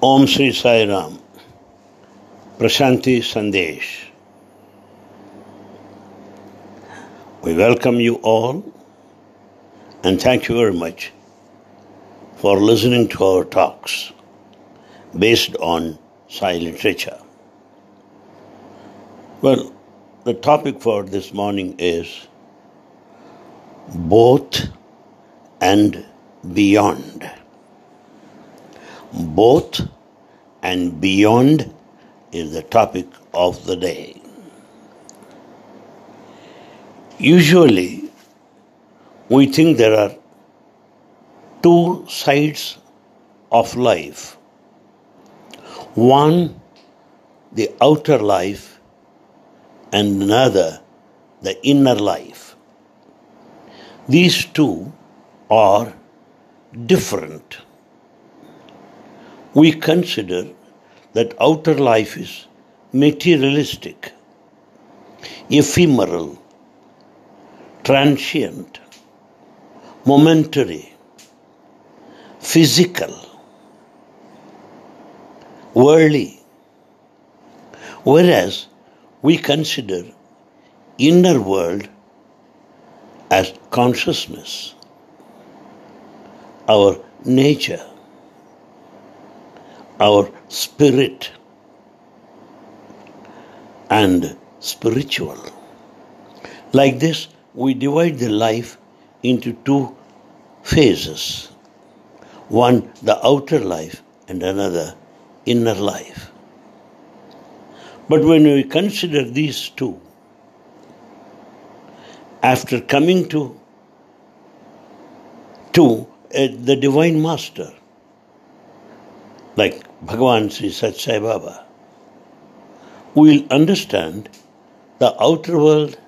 Om Sri Sai Ram, Prashanti Sandesh. We welcome you all and thank you very much for listening to our talks based on Sai literature. Well, the topic for this morning is both and beyond. Both and beyond is the topic of the day. Usually, we think there are two sides of life one, the outer life, and another, the inner life. These two are different. We consider that outer life is materialistic, ephemeral, transient, momentary, physical, worldly. Whereas we consider inner world as consciousness, our nature, our spirit, and spiritual. Like this, we divide the life into two phases one, the outer life, and another, inner life. But when we consider these two, after coming to to uh, the divine master, like Bhagavan Sri Sathya Baba, we will understand the outer world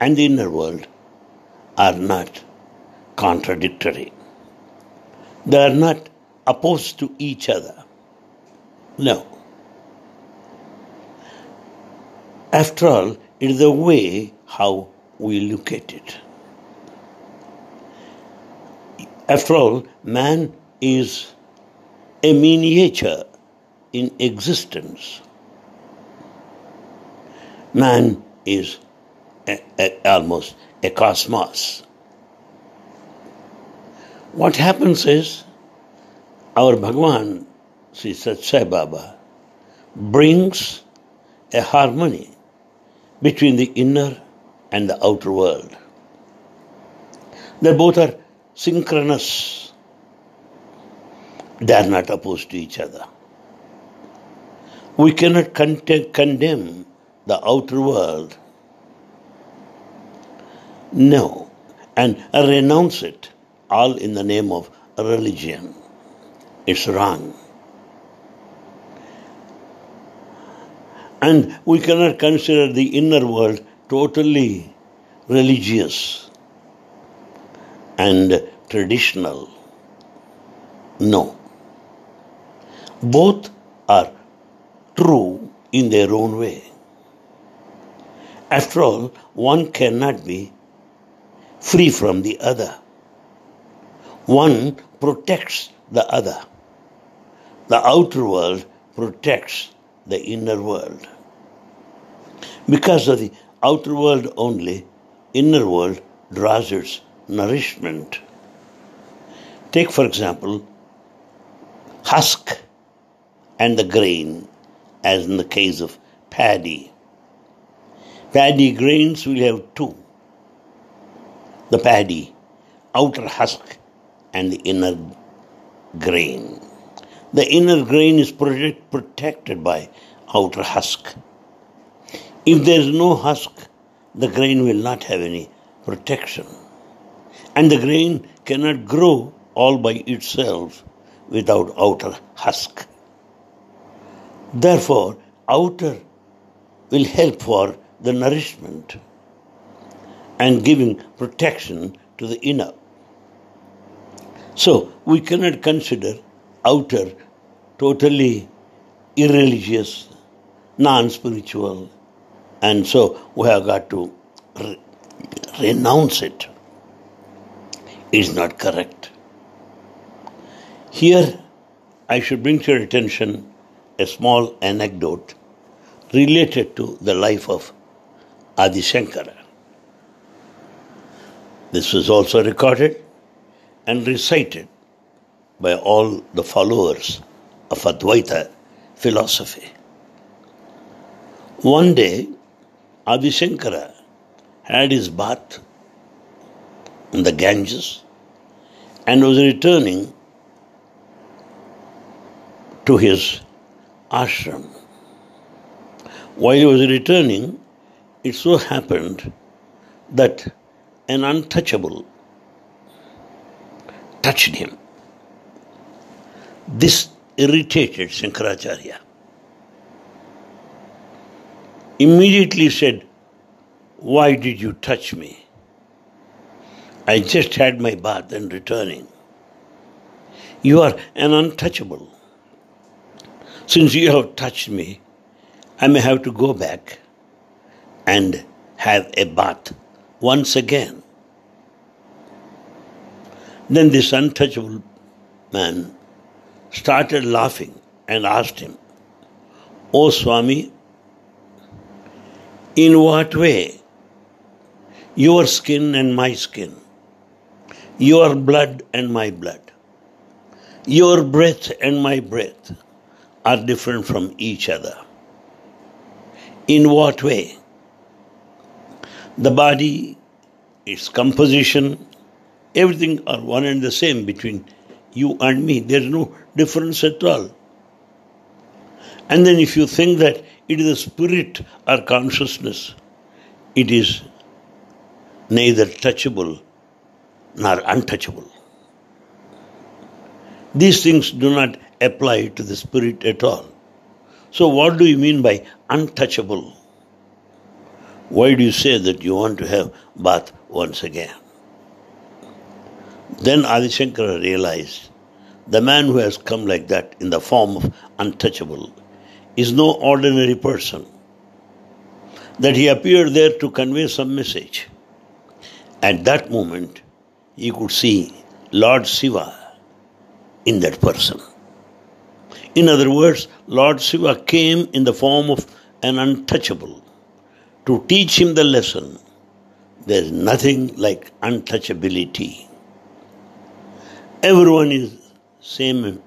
and the inner world are not contradictory. They are not opposed to each other. No. After all, it is the way how we look at it. After all, man is a miniature in existence. Man is a, a, almost a cosmos. What happens is our Bhagwan, Sri Sathya Sai Baba, brings a harmony between the inner and the outer world. They both are synchronous. They are not opposed to each other. We cannot condemn the outer world. No. And renounce it all in the name of religion. It's wrong. And we cannot consider the inner world totally religious and traditional. No. Both are true in their own way. After all, one cannot be free from the other. One protects the other. The outer world protects the inner world. Because of the outer world only, inner world draws its nourishment. Take, for example, husk and the grain, as in the case of paddy. Paddy grains will have two the paddy, outer husk, and the inner grain. The inner grain is protect, protected by outer husk. If there is no husk, the grain will not have any protection. And the grain cannot grow all by itself without outer husk. Therefore, outer will help for the nourishment and giving protection to the inner. So, we cannot consider outer totally irreligious, non spiritual, and so we have got to re- renounce it. It's not correct. Here, I should bring to your attention a small anecdote related to the life of Adi Shankara. This was also recorded and recited by all the followers of Advaita philosophy. One day, Adi Shankara had his bath in the Ganges and was returning to his ashram. While he was returning, it so happened that an untouchable touched him. This irritated Shankaracharya. Immediately said, Why did you touch me? I just had my bath and returning. You are an untouchable. Since you have touched me, I may have to go back and have a bath once again. Then this untouchable man started laughing and asked him, O Swami, in what way? Your skin and my skin, your blood and my blood, your breath and my breath are different from each other. In what way? The body, its composition, everything are one and the same between you and me. There is no difference at all. And then if you think that it is a spirit or consciousness, it is neither touchable nor untouchable. These things do not apply to the spirit at all. So, what do you mean by untouchable? Why do you say that you want to have bath once again? Then Adi Shankara realized the man who has come like that in the form of untouchable is no ordinary person. That he appeared there to convey some message. At that moment, he could see Lord Shiva in that person. In other words, Lord Shiva came in the form of an untouchable to teach him the lesson. There is nothing like untouchability. Everyone is same,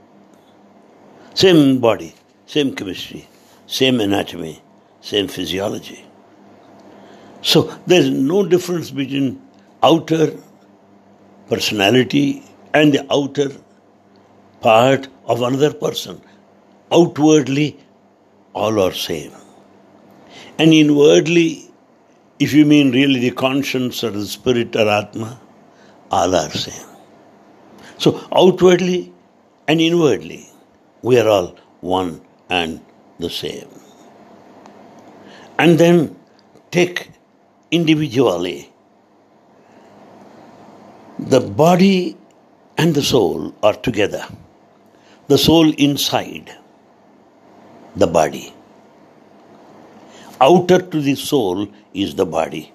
same body, same chemistry, same anatomy, same physiology. So there is no difference between outer personality and the outer part of another person. Outwardly, all are same. And inwardly, if you mean really the conscience or the spirit or Atma, all are same. So outwardly and inwardly, we are all one and the same. And then take individually the body and the soul are together. The soul inside the body. Outer to the soul is the body.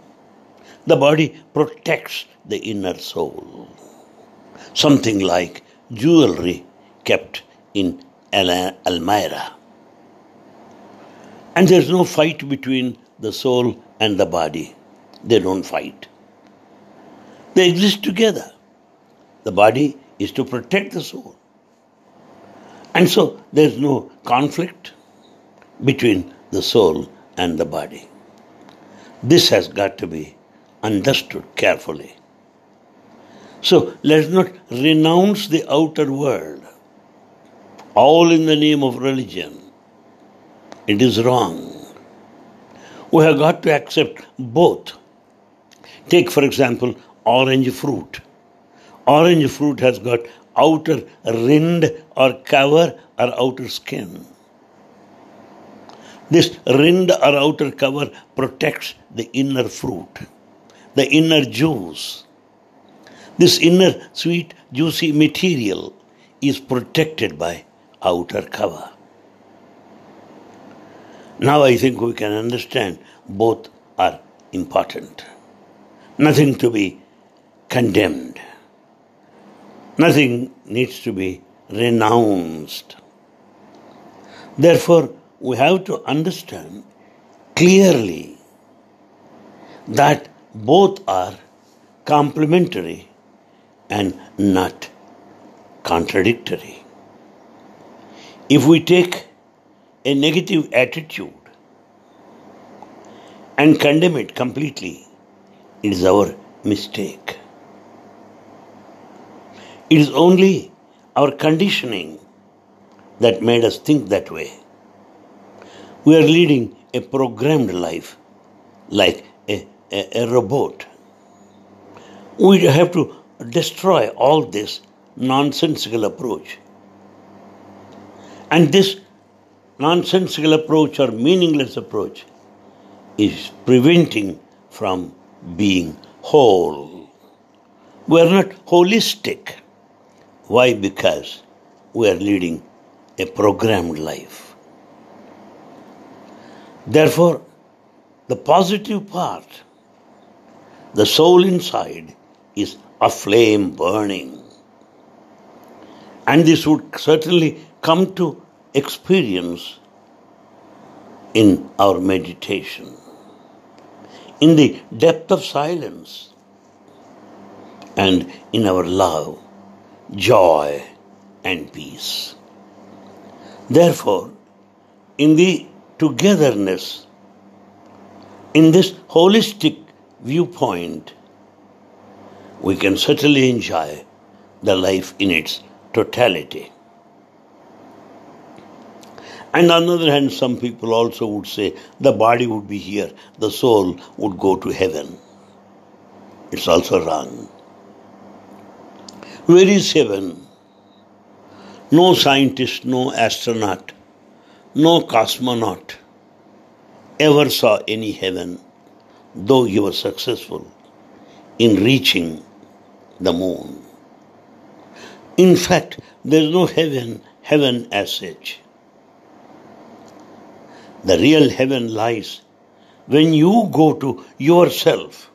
The body protects the inner soul something like jewelry kept in Al- Almira. And there's no fight between the soul and the body. They don't fight. They exist together. The body is to protect the soul. And so there's no conflict between the soul and the body. This has got to be understood carefully. So let's not renounce the outer world, all in the name of religion. It is wrong. We have got to accept both. Take, for example, orange fruit. Orange fruit has got outer rind or cover or outer skin. This rind or outer cover protects the inner fruit, the inner juice. This inner sweet, juicy material is protected by outer cover. Now I think we can understand both are important. Nothing to be condemned. Nothing needs to be renounced. Therefore, we have to understand clearly that both are complementary and not contradictory. If we take a negative attitude and condemn it completely, it is our mistake. It is only our conditioning that made us think that way. We are leading a programmed life like a, a, a robot. We have to destroy all this nonsensical approach. And this nonsensical approach or meaningless approach is preventing from being whole. We are not holistic. Why? Because we are leading a programmed life. Therefore, the positive part, the soul inside, is a flame burning. And this would certainly come to experience in our meditation. In the depth of silence and in our love, joy, and peace. Therefore, in the togetherness, in this holistic viewpoint, we can certainly enjoy the life in its totality. And on the other hand, some people also would say the body would be here, the soul would go to heaven. It's also wrong. Where is heaven? No scientist, no astronaut, no cosmonaut ever saw any heaven, though he was successful in reaching the moon. In fact, there is no heaven, heaven as such. The real heaven lies when you go to yourself.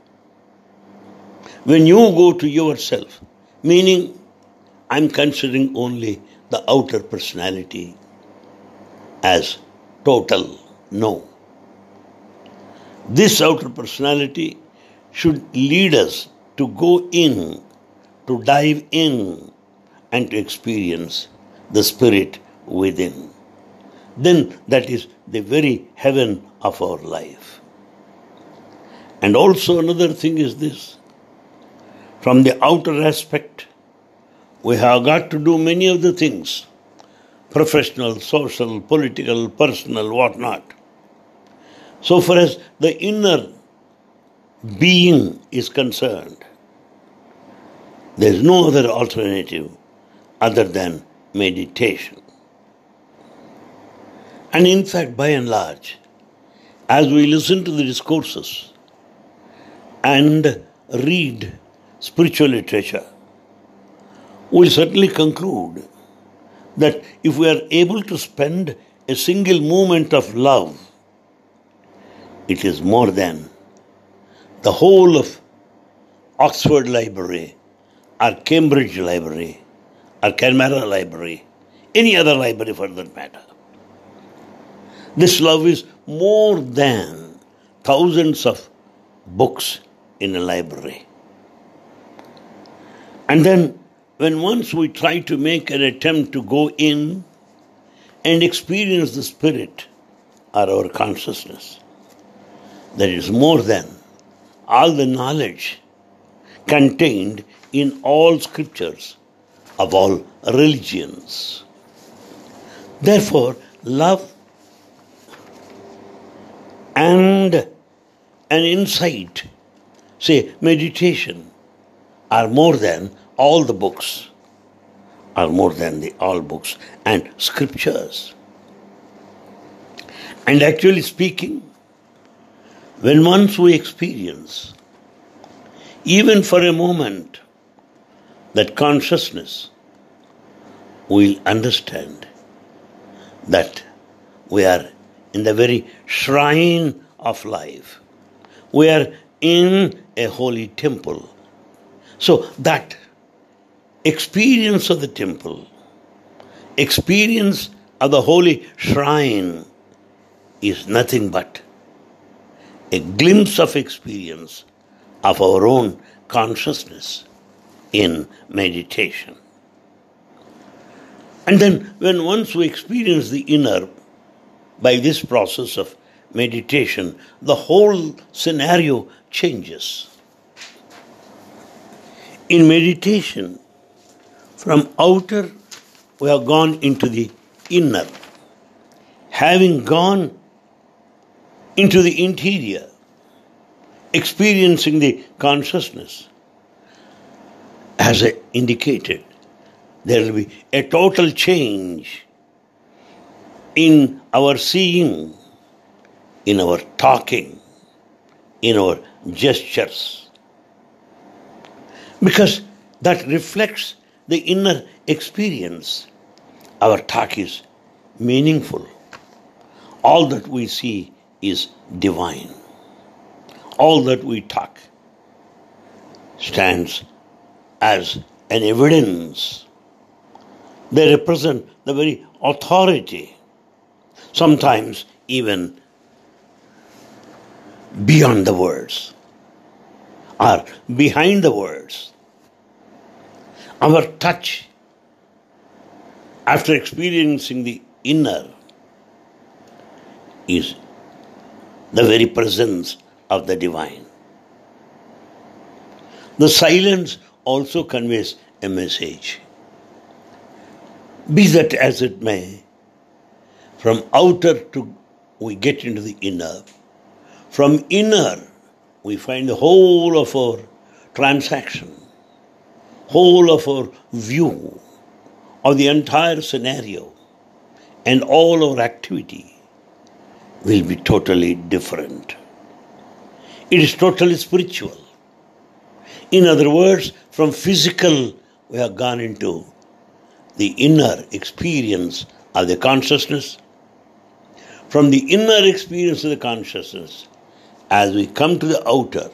When you go to yourself, meaning I'm considering only the outer personality as total. No. This outer personality should lead us to go in, to dive in, and to experience the spirit within. Then that is the very heaven of our life. And also another thing is this from the outer aspect, we have got to do many of the things professional, social, political, personal, whatnot. So far as the inner being is concerned, there is no other alternative other than meditation. And in fact, by and large, as we listen to the discourses and read spiritual literature, we'll certainly conclude that if we are able to spend a single moment of love, it is more than the whole of Oxford Library or Cambridge Library or Canberra Library, any other library for that matter. This love is more than thousands of books in a library. And then, when once we try to make an attempt to go in and experience the Spirit or our consciousness, that is more than all the knowledge contained in all scriptures of all religions. Therefore, love and an insight, say meditation, are more than all the books, are more than the all books and scriptures. And actually speaking, when once we experience, even for a moment, that consciousness, we'll understand that we are in the very shrine of life. We are in a holy temple. So that experience of the temple experience of the holy shrine is nothing but a glimpse of experience of our own consciousness in meditation. And then, when once we experience the inner by this process of meditation, the whole scenario changes. In meditation, from outer, we have gone into the inner. Having gone into the interior, experiencing the consciousness, as I indicated, there will be a total change in our seeing, in our talking, in our gestures. Because that reflects the inner experience. Our talk is meaningful. All that we see is divine. All that we talk stands as an evidence. They represent the very authority, sometimes even beyond the words or behind the words. Our touch, after experiencing the inner, is the very presence of the divine. The silence also conveys a message. Be that as it may, from outer to we get into the inner. From inner we find the whole of our transaction, whole of our view of the entire scenario and all our activity will be totally different. It is totally spiritual. In other words, from physical, we have gone into the inner experience of the consciousness. From the inner experience of the consciousness, as we come to the outer,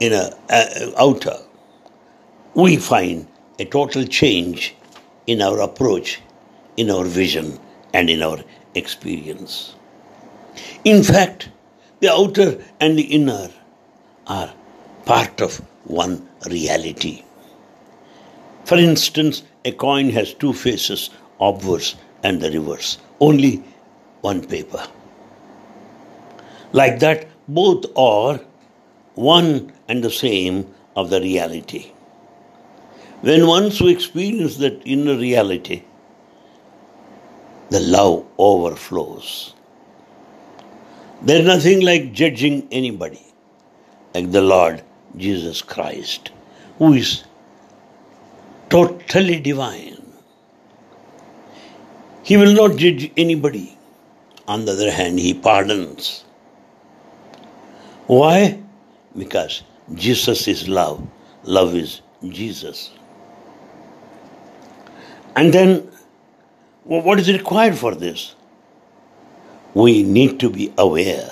in a outer, we find a total change in our approach, in our vision, and in our experience. In fact, the outer and the inner are part of one reality. For instance, a coin has two faces, obverse and the reverse, only one paper. Like that, both are one and the same of the reality. When once we experience that inner reality, the love overflows. There's nothing like judging anybody, like the Lord Jesus Christ, who is totally divine. He will not judge anybody. On the other hand, he pardons. Why? Because Jesus is love. Love is Jesus. And then, what is required for this? We need to be aware.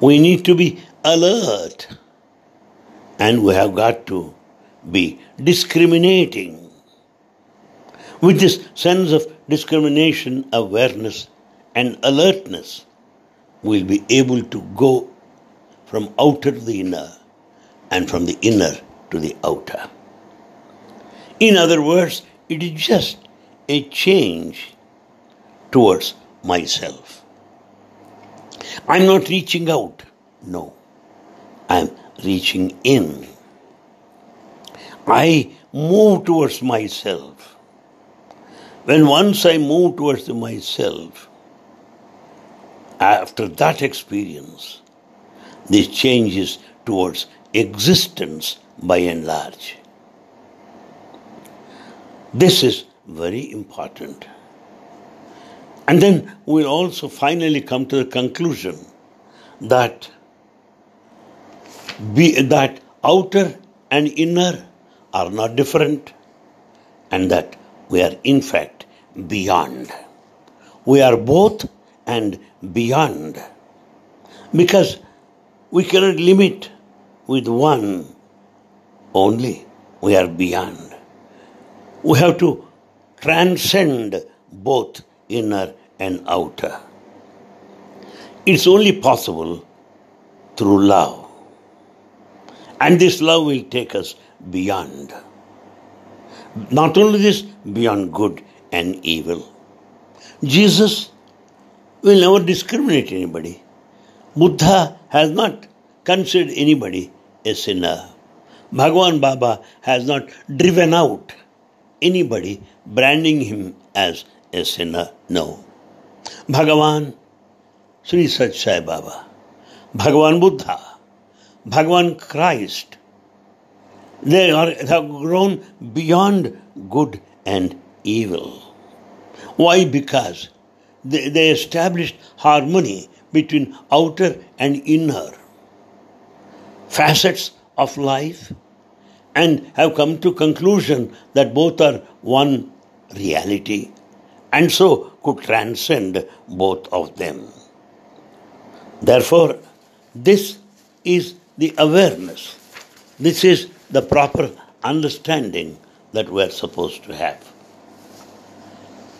We need to be alert. And we have got to be discriminating. With this sense of discrimination, awareness, and alertness, we'll be able to go from outer to the inner and from the inner to the outer. In other words, it is just a change towards myself. I'm not reaching out. No. I'm reaching in. I move towards myself. When once I move towards myself, after that experience, this changes towards existence by and large. This is very important. And then we'll also finally come to the conclusion that be, that outer and inner are not different and that we are in fact beyond. We are both and beyond because we cannot limit with one only. We are beyond. We have to transcend both inner and outer. It's only possible through love. And this love will take us beyond. Not only this, beyond good and evil. Jesus will never discriminate anybody. Buddha has not considered anybody a sinner. Bhagwan Baba has not driven out anybody branding him as a sinner. No. Bhagavan Sri Sathya Sai Baba, Bhagavan Buddha, Bhagavan Christ, they are, they have grown beyond good and evil. Why? Because they, they established harmony between outer and inner facets of life and have come to conclusion that both are one reality and so could transcend both of them. Therefore, this is the awareness. This is the proper understanding that we are supposed to have.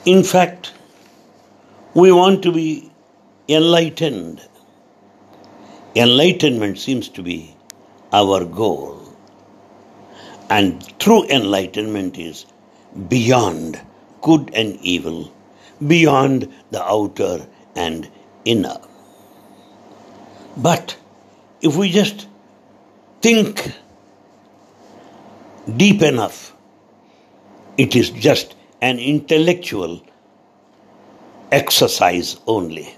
In fact, we want to be enlightened. Enlightenment seems to be our goal. And true enlightenment is beyond good and evil, beyond the outer and inner. But if we just think deep enough, it is just an intellectual exercise only.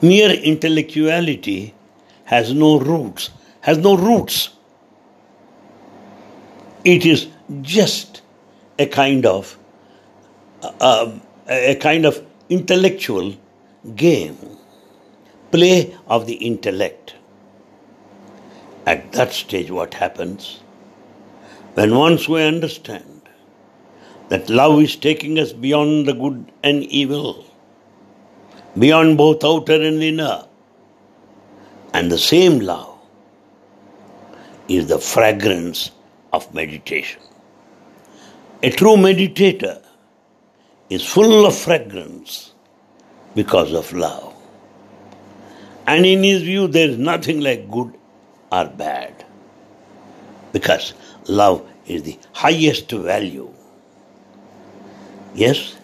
Mere intellectuality has no roots, has no roots. It is just a kind of uh, a kind of intellectual game, play of the intellect. At that stage, what happens? When once we understand that love is taking us beyond the good and evil, beyond both outer and inner, and the same love is the fragrance of meditation. A true meditator is full of fragrance because of love. And in his view, there is nothing like good or bad because love is the highest value. Yes?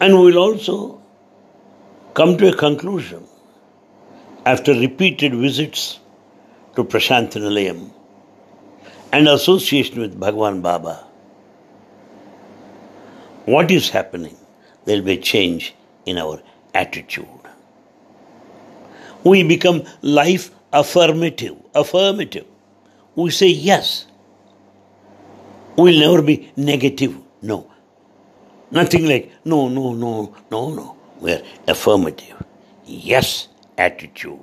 And we will also come to a conclusion after repeated visits to Prasanthi Nilayam and association with Bhagwan Baba what is happening? There will be a change in our attitude. We become life affirmative, affirmative. We say yes. We'll never be negative. No. Nothing like no, no, no, no, no. We're affirmative. Yes attitude.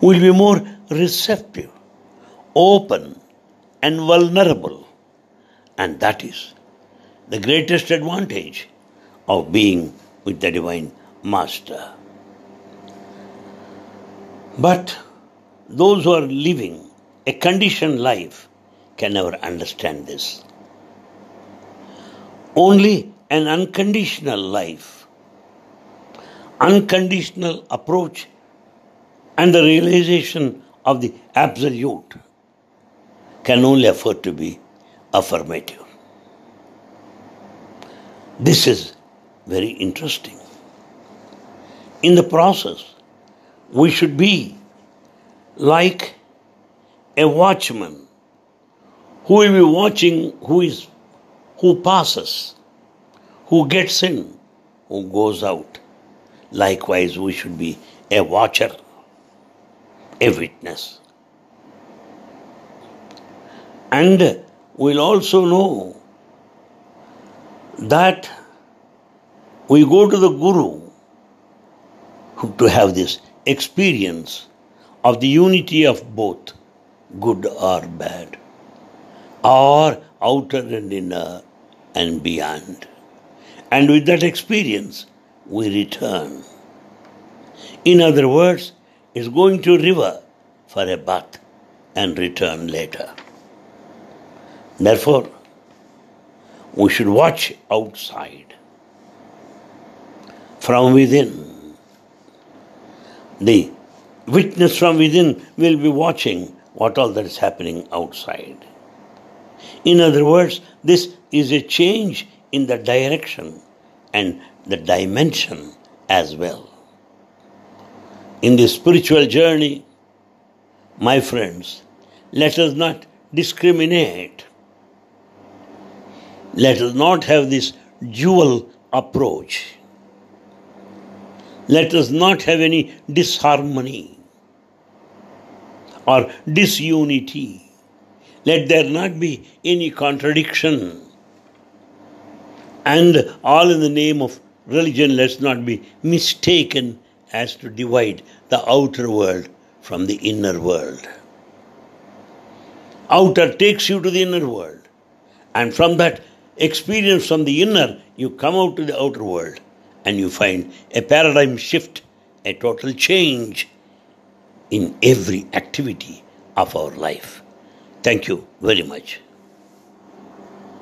We'll be more receptive, open, and vulnerable. And that is the greatest advantage of being with the Divine Master. But those who are living a conditioned life can never understand this. Only an unconditional life, unconditional approach, and the realization of the absolute can only afford to be affirmative. This is very interesting. In the process, we should be like a watchman who will be watching who is who passes, who gets in, who goes out. Likewise, we should be a watcher, a witness. And we'll also know that we go to the Guru to have this experience of the unity of both good or bad, or outer and inner and beyond. And with that experience, we return. In other words, is going to river for a bath and return later. Therefore, we should watch outside. From within, the witness from within will be watching what all that is happening outside. In other words, this is a change in the direction and the dimension as well. In the spiritual journey, my friends, let us not discriminate. Let us not have this dual approach. Let us not have any disharmony or disunity. Let there not be any contradiction. And all in the name of religion, let's not be mistaken as to divide the outer world from the inner world. Outer takes you to the inner world, and from that experience from the inner, you come out to the outer world and you find a paradigm shift, a total change in every activity of our life. Thank you very much.